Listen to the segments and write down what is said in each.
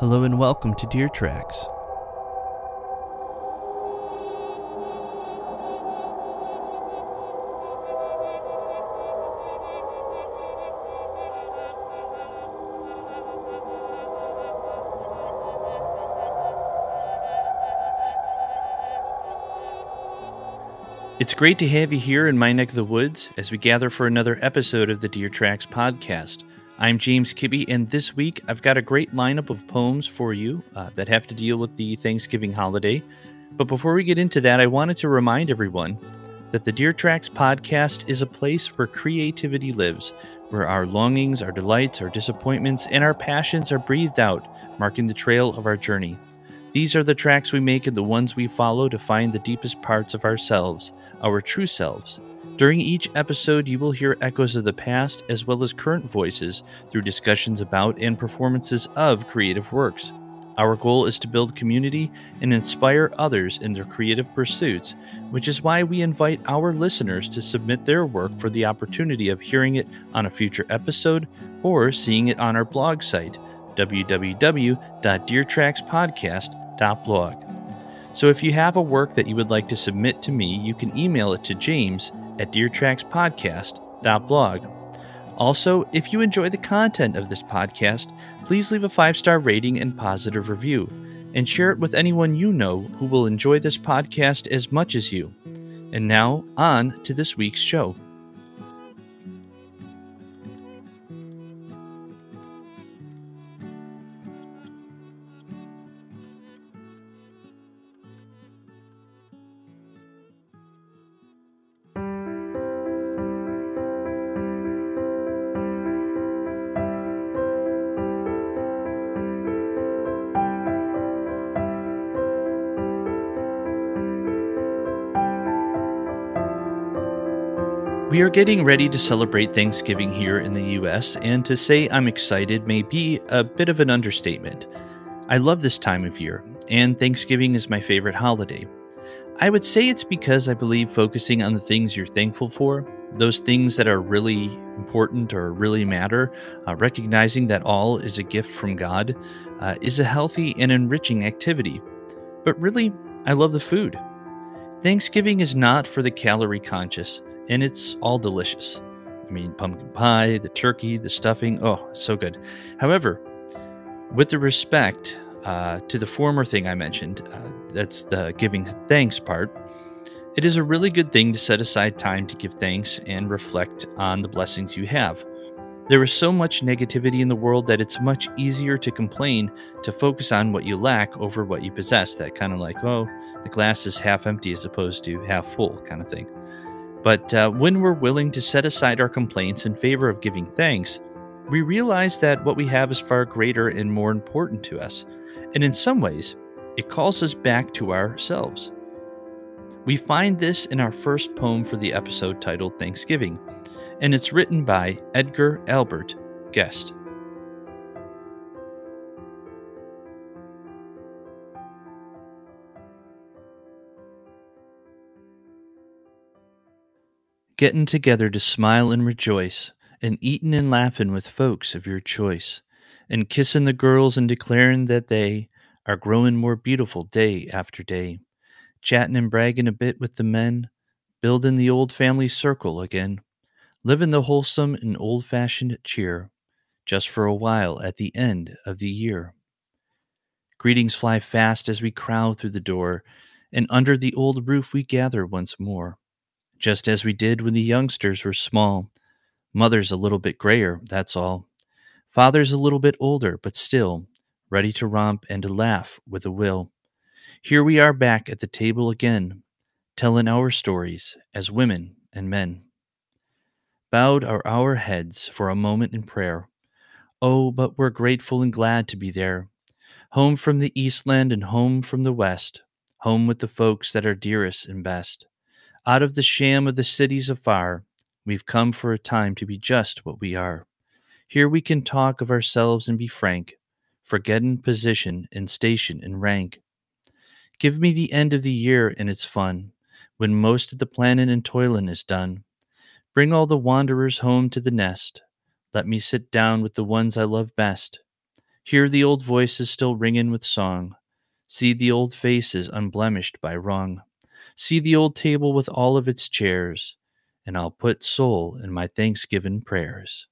Hello and welcome to Deer Tracks. It's great to have you here in my neck of the woods as we gather for another episode of the Deer Tracks podcast. I'm James Kibbe, and this week I've got a great lineup of poems for you uh, that have to deal with the Thanksgiving holiday. But before we get into that, I wanted to remind everyone that the Deer Tracks podcast is a place where creativity lives, where our longings, our delights, our disappointments, and our passions are breathed out, marking the trail of our journey. These are the tracks we make and the ones we follow to find the deepest parts of ourselves, our true selves. During each episode, you will hear echoes of the past as well as current voices through discussions about and performances of creative works. Our goal is to build community and inspire others in their creative pursuits, which is why we invite our listeners to submit their work for the opportunity of hearing it on a future episode or seeing it on our blog site, www.deertrackspodcast.blog. So if you have a work that you would like to submit to me, you can email it to James at deertrackspodcast.blog. Also, if you enjoy the content of this podcast, please leave a five star rating and positive review, and share it with anyone you know who will enjoy this podcast as much as you. And now, on to this week's show. We are getting ready to celebrate Thanksgiving here in the US, and to say I'm excited may be a bit of an understatement. I love this time of year, and Thanksgiving is my favorite holiday. I would say it's because I believe focusing on the things you're thankful for, those things that are really important or really matter, uh, recognizing that all is a gift from God, uh, is a healthy and enriching activity. But really, I love the food. Thanksgiving is not for the calorie conscious and it's all delicious. I mean, pumpkin pie, the turkey, the stuffing, oh, so good. However, with the respect uh, to the former thing I mentioned, uh, that's the giving thanks part, it is a really good thing to set aside time to give thanks and reflect on the blessings you have. There is so much negativity in the world that it's much easier to complain to focus on what you lack over what you possess. That kind of like, oh, the glass is half empty as opposed to half full kind of thing. But uh, when we're willing to set aside our complaints in favor of giving thanks, we realize that what we have is far greater and more important to us. And in some ways, it calls us back to ourselves. We find this in our first poem for the episode titled Thanksgiving, and it's written by Edgar Albert Guest. Gettin' together to smile and rejoice, and eatin' and laughin' with folks of your choice, and kissin' the girls and declarin' that they are growin' more beautiful day after day, chattin' and braggin' a bit with the men, buildin' the old family circle again, livin' the wholesome and old fashioned cheer, just for a while at the end of the year. Greetings fly fast as we crowd through the door, and under the old roof we gather once more just as we did when the youngsters were small. Mother's a little bit grayer, that's all. Father's a little bit older, but still ready to romp and to laugh with a will. Here we are back at the table again, telling our stories as women and men. Bowed are our heads for a moment in prayer. Oh, but we're grateful and glad to be there. Home from the Eastland and home from the West, home with the folks that are dearest and best. Out of the sham of the cities afar, we've come for a time to be just what we are. Here we can talk of ourselves and be frank, forgetting position and station and rank. Give me the end of the year and its fun, when most of the planning and toilin' is done. Bring all the wanderers home to the nest. Let me sit down with the ones I love best. Hear the old voices still ringing with song. See the old faces unblemished by wrong. See the old table with all of its chairs, and I'll put soul in my thanksgiving prayers.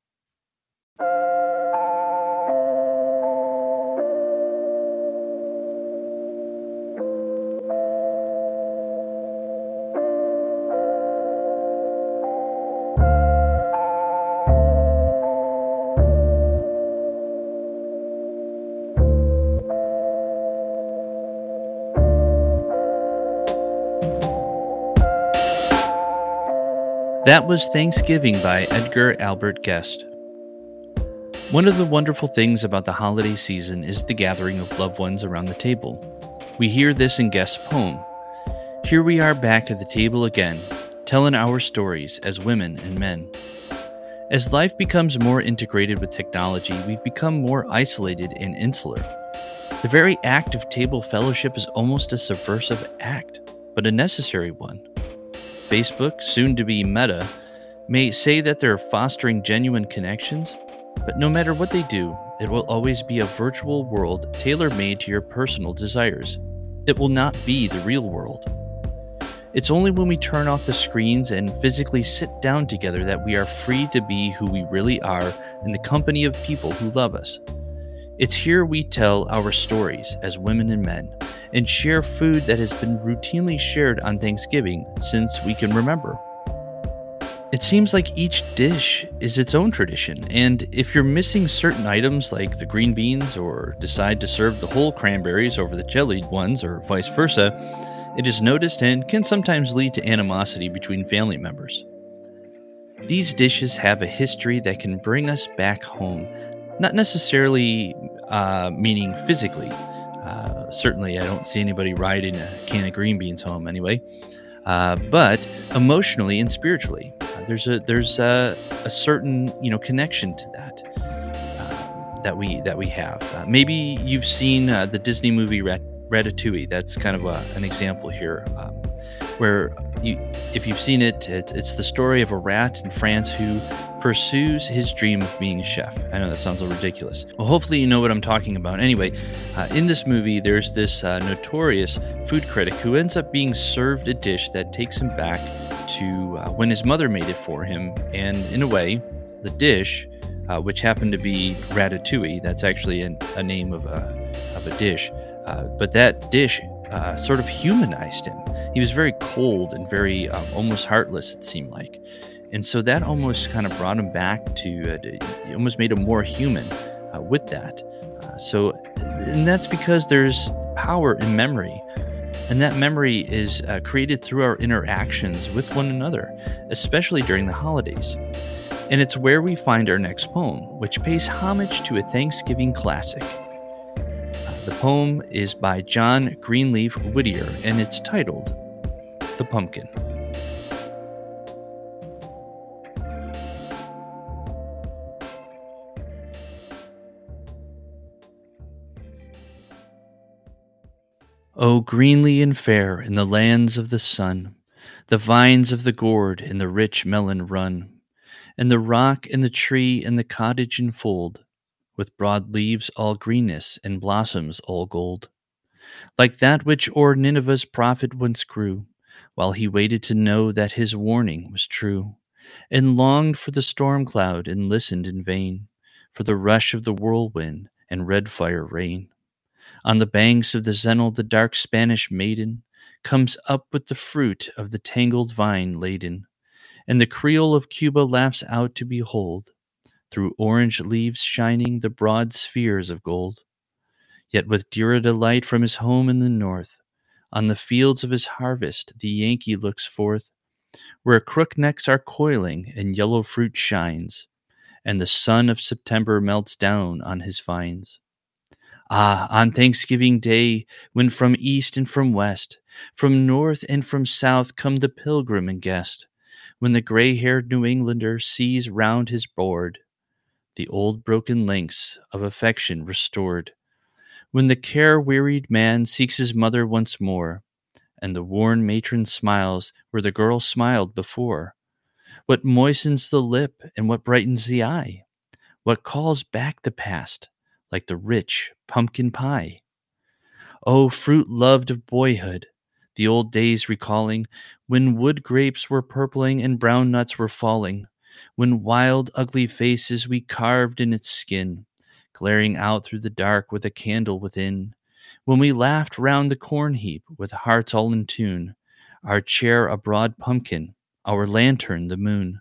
That was Thanksgiving by Edgar Albert Guest. One of the wonderful things about the holiday season is the gathering of loved ones around the table. We hear this in Guest's poem. Here we are back at the table again, telling our stories as women and men. As life becomes more integrated with technology, we've become more isolated and insular. The very act of table fellowship is almost a subversive act, but a necessary one. Facebook, soon to be Meta, may say that they're fostering genuine connections, but no matter what they do, it will always be a virtual world tailor made to your personal desires. It will not be the real world. It's only when we turn off the screens and physically sit down together that we are free to be who we really are in the company of people who love us. It's here we tell our stories as women and men and share food that has been routinely shared on Thanksgiving since we can remember. It seems like each dish is its own tradition, and if you're missing certain items like the green beans or decide to serve the whole cranberries over the jellied ones or vice versa, it is noticed and can sometimes lead to animosity between family members. These dishes have a history that can bring us back home, not necessarily uh, meaning physically. Uh, certainly, I don't see anybody riding a can of green beans home anyway. Uh, but emotionally and spiritually, uh, there's a there's a, a, certain you know connection to that uh, that we that we have. Uh, maybe you've seen the Disney movie Rat- Ratatouille. That's kind of a, an example here, um, where you, if you've seen it, it's, it's the story of a rat in France who pursues his dream of being a chef. I know that sounds a little ridiculous. Well, hopefully, you know what I'm talking about. Anyway, uh, in this movie, there's this uh, notorious food critic who ends up being served a dish that takes him back to uh, when his mother made it for him. And in a way, the dish, uh, which happened to be ratatouille, that's actually an, a name of a, of a dish, uh, but that dish uh, sort of humanized him. He was very cold and very almost heartless, it seemed like. And so that almost kind of brought him back to, uh, to almost made him more human uh, with that. Uh, so, and that's because there's power in memory. And that memory is uh, created through our interactions with one another, especially during the holidays. And it's where we find our next poem, which pays homage to a Thanksgiving classic. The poem is by John Greenleaf Whittier and it's titled The Pumpkin. O greenly and fair in the lands of the sun, the vines of the gourd and the rich melon run, and the rock and the tree and the cottage enfold, with broad leaves all greenness and blossoms all gold, like that which o'er Nineveh's prophet once grew, while he waited to know that his warning was true, and longed for the storm cloud and listened in vain for the rush of the whirlwind and red fire rain. On the banks of the Xenil, the dark Spanish maiden comes up with the fruit of the tangled vine laden, and the Creole of Cuba laughs out to behold through orange leaves shining the broad spheres of gold. Yet with dearer delight from his home in the north, on the fields of his harvest the Yankee looks forth, where crooknecks are coiling and yellow fruit shines, and the sun of September melts down on his vines. Ah, on Thanksgiving Day, when from east and from west, from north and from south come the pilgrim and guest, when the gray haired New Englander sees round his board the old broken links of affection restored. When the care wearied man seeks his mother once more, and the worn matron smiles where the girl smiled before, what moistens the lip and what brightens the eye? What calls back the past like the rich pumpkin pie. Oh, fruit loved of boyhood, the old days recalling, when wood grapes were purpling and brown nuts were falling, when wild, ugly faces we carved in its skin, glaring out through the dark with a candle within, when we laughed round the corn heap with hearts all in tune, our chair a broad pumpkin, our lantern the moon,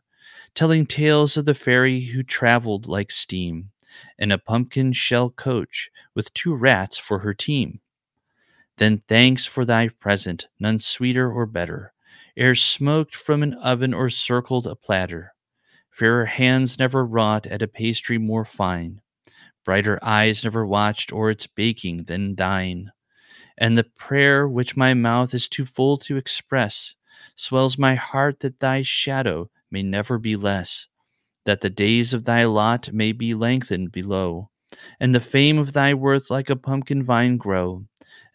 telling tales of the fairy who traveled like steam, in a pumpkin shell coach with two rats for her team. Then thanks for thy present, none sweeter or better, ere smoked from an oven or circled a platter. Fairer hands never wrought at a pastry more fine, brighter eyes never watched o'er its baking than thine. And the prayer which my mouth is too full to express swells my heart that thy shadow may never be less, that the days of thy lot may be lengthened below, and the fame of thy worth like a pumpkin vine grow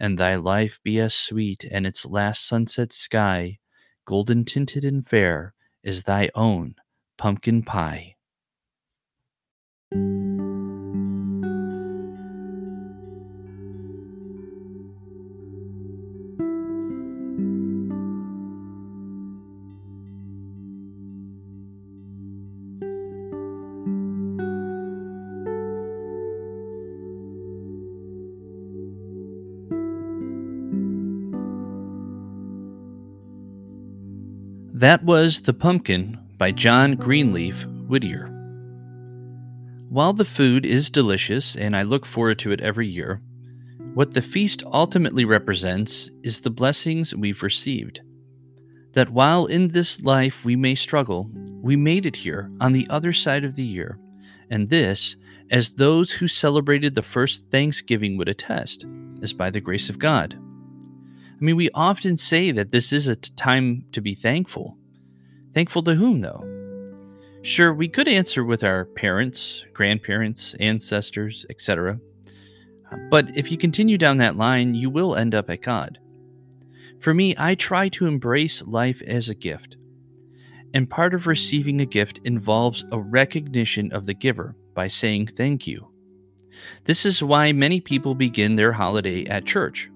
and thy life be as sweet, and its last sunset sky, golden tinted and fair, is thy own pumpkin pie. That was The Pumpkin by John Greenleaf Whittier. While the food is delicious and I look forward to it every year, what the feast ultimately represents is the blessings we've received. That while in this life we may struggle, we made it here on the other side of the year, and this, as those who celebrated the first Thanksgiving would attest, is by the grace of God. I mean, we often say that this is a time to be thankful. Thankful to whom, though? Sure, we could answer with our parents, grandparents, ancestors, etc. But if you continue down that line, you will end up at God. For me, I try to embrace life as a gift. And part of receiving a gift involves a recognition of the giver by saying thank you. This is why many people begin their holiday at church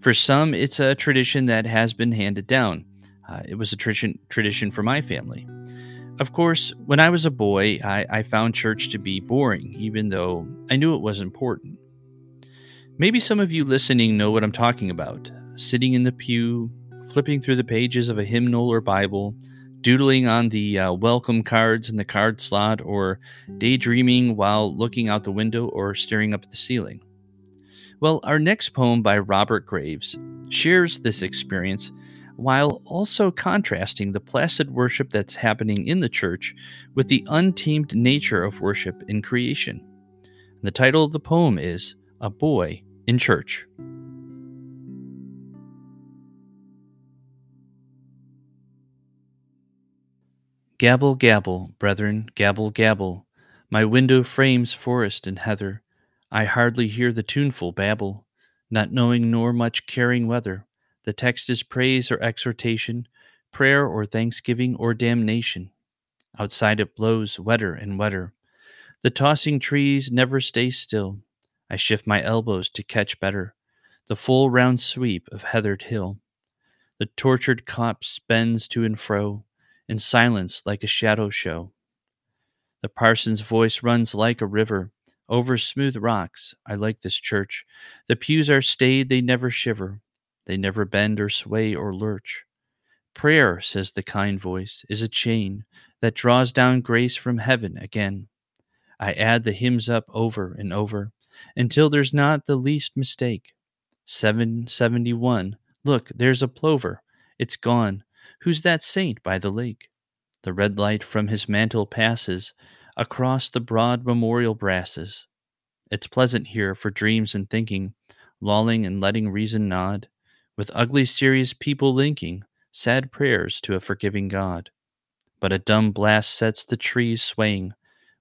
for some, it's a tradition that has been handed down. Uh, it was a tradition tradition for my family. Of course, when I was a boy, I, I found church to be boring, even though I knew it was important. Maybe some of you listening know what I'm talking about. Sitting in the pew, flipping through the pages of a hymnal or Bible, doodling on the uh, welcome cards in the card slot, or daydreaming while looking out the window or staring up at the ceiling. Well, our next poem by Robert Graves shares this experience while also contrasting the placid worship that's happening in the church with the untamed nature of worship in creation. The title of the poem is A Boy in Church. Gabble, gabble, brethren, gabble, gabble. My window frames forest and heather. I hardly hear the tuneful babble, not knowing nor much caring whether the text is praise or exhortation, prayer or thanksgiving or damnation. Outside it blows wetter and wetter. The tossing trees never stay still. I shift my elbows to catch better the full round sweep of heathered hill. The tortured copse bends to and fro in silence like a shadow show. The parson's voice runs like a river over smooth rocks. I like this church. The pews are staid, they never shiver. They never bend or sway or lurch. Prayer, says the kind voice, is a chain that draws down grace from heaven again. I add the hymns up over and over until there's not the least mistake. 771. Look, there's a plover. It's gone. Who's that saint by the lake? The red light from his mantle passes across the broad memorial brasses. It's pleasant here for dreams and thinking, lolling and letting reason nod, with ugly serious people linking sad prayers to a forgiving God. But a dumb blast sets the trees swaying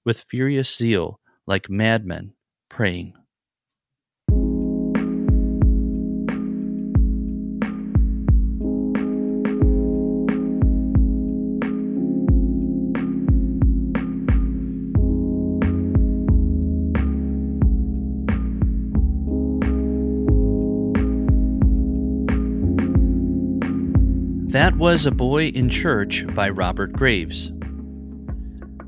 with furious zeal like madmen praying. That was A Boy in Church by Robert Graves.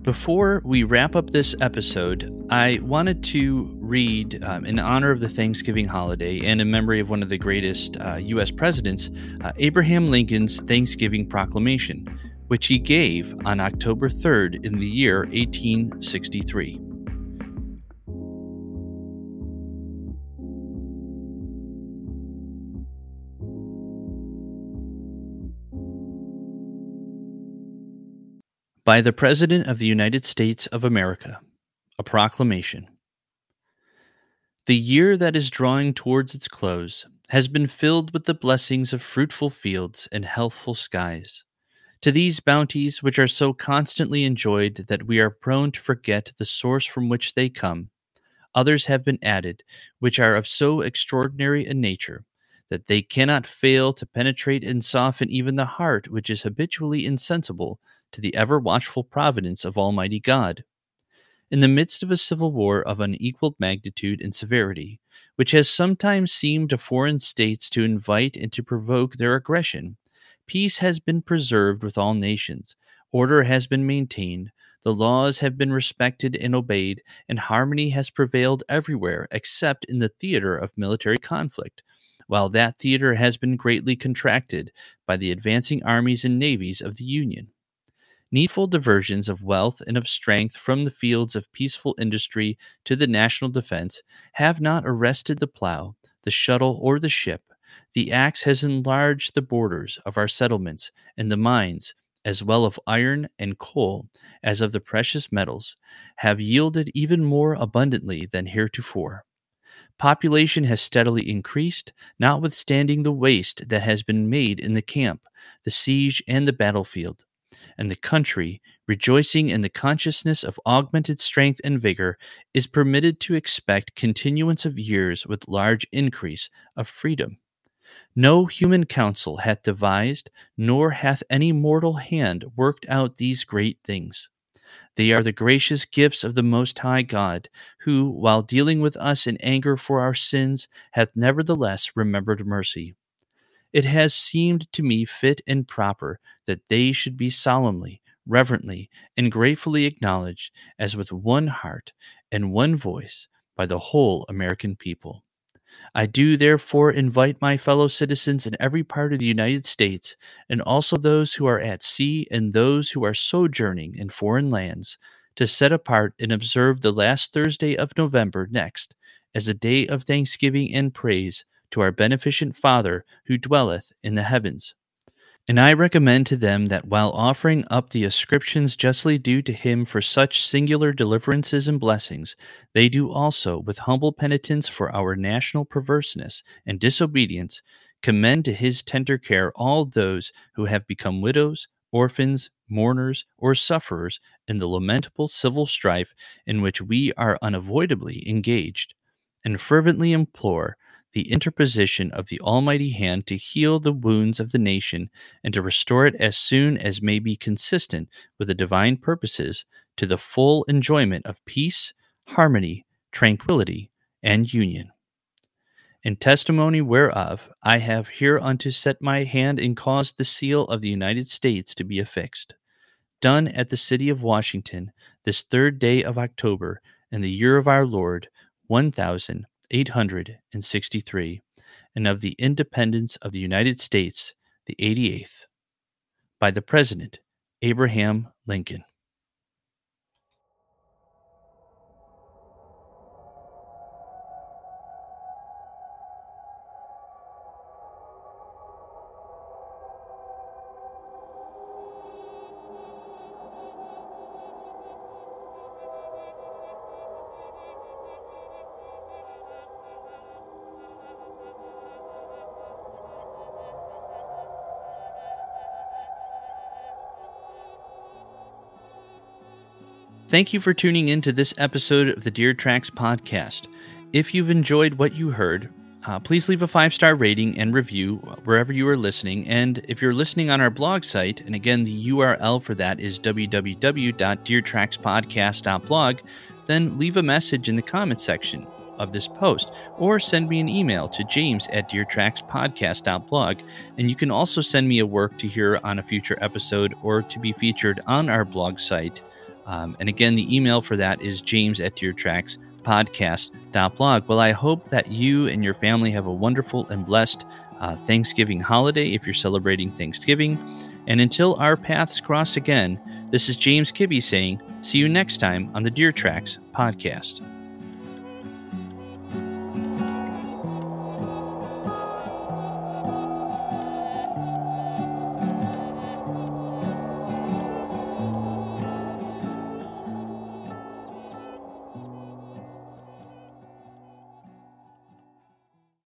Before we wrap up this episode, I wanted to read, um, in honor of the Thanksgiving holiday and in memory of one of the greatest uh, U.S. presidents, uh, Abraham Lincoln's Thanksgiving Proclamation, which he gave on October 3rd in the year 1863. By the President of the United States of America, a proclamation. The year that is drawing towards its close has been filled with the blessings of fruitful fields and healthful skies. To these bounties, which are so constantly enjoyed that we are prone to forget the source from which they come, others have been added, which are of so extraordinary a nature that they cannot fail to penetrate and soften even the heart which is habitually insensible to the ever watchful providence of Almighty God. In the midst of a civil war of unequaled magnitude and severity, which has sometimes seemed to foreign states to invite and to provoke their aggression, peace has been preserved with all nations, order has been maintained, the laws have been respected and obeyed, and harmony has prevailed everywhere except in the theater of military conflict, while that theater has been greatly contracted by the advancing armies and navies of the Union needful diversions of wealth and of strength from the fields of peaceful industry to the national defense have not arrested the plow, the shuttle, or the ship. The axe has enlarged the borders of our settlements, and the mines, as well of iron and coal as of the precious metals, have yielded even more abundantly than heretofore. Population has steadily increased, notwithstanding the waste that has been made in the camp, the siege, and the battlefield and the country, rejoicing in the consciousness of augmented strength and vigor, is permitted to expect continuance of years with large increase of freedom. No human counsel hath devised, nor hath any mortal hand worked out these great things. They are the gracious gifts of the Most High God, who, while dealing with us in anger for our sins, hath nevertheless remembered mercy it has seemed to me fit and proper that they should be solemnly, reverently, and gratefully acknowledged as with one heart and one voice by the whole American people. I do therefore invite my fellow citizens in every part of the United States, and also those who are at sea and those who are sojourning in foreign lands, to set apart and observe the last Thursday of November next as a day of thanksgiving and praise to our beneficent Father who dwelleth in the heavens. And I recommend to them that while offering up the ascriptions justly due to him for such singular deliverances and blessings, they do also, with humble penitence for our national perverseness and disobedience, commend to his tender care all those who have become widows, orphans, mourners, or sufferers in the lamentable civil strife in which we are unavoidably engaged, and fervently implore the interposition of the Almighty hand to heal the wounds of the nation and to restore it as soon as may be consistent with the divine purposes to the full enjoyment of peace, harmony, tranquility, and union. In testimony whereof I have hereunto set my hand and caused the seal of the United States to be affixed. Done at the city of Washington, this third day of October, in the year of our Lord, one thousand 863, and of the independence of the United States, the 88th, by the President Abraham Lincoln. Thank you for tuning in to this episode of the Deer Tracks podcast. If you've enjoyed what you heard, uh, please leave a five star rating and review wherever you are listening. And if you're listening on our blog site, and again, the URL for that is www.deertrackspodcast.blog, then leave a message in the comments section. of this post, or send me an email to james at deertrackspodcast.blog. And you can also send me a work to hear on a future episode or to be featured on our blog site. Um, and again, the email for that is james at deertrackspodcast.blog. Well, I hope that you and your family have a wonderful and blessed uh, Thanksgiving holiday if you're celebrating Thanksgiving. And until our paths cross again, this is James Kibbe saying, see you next time on the Deer Tracks podcast.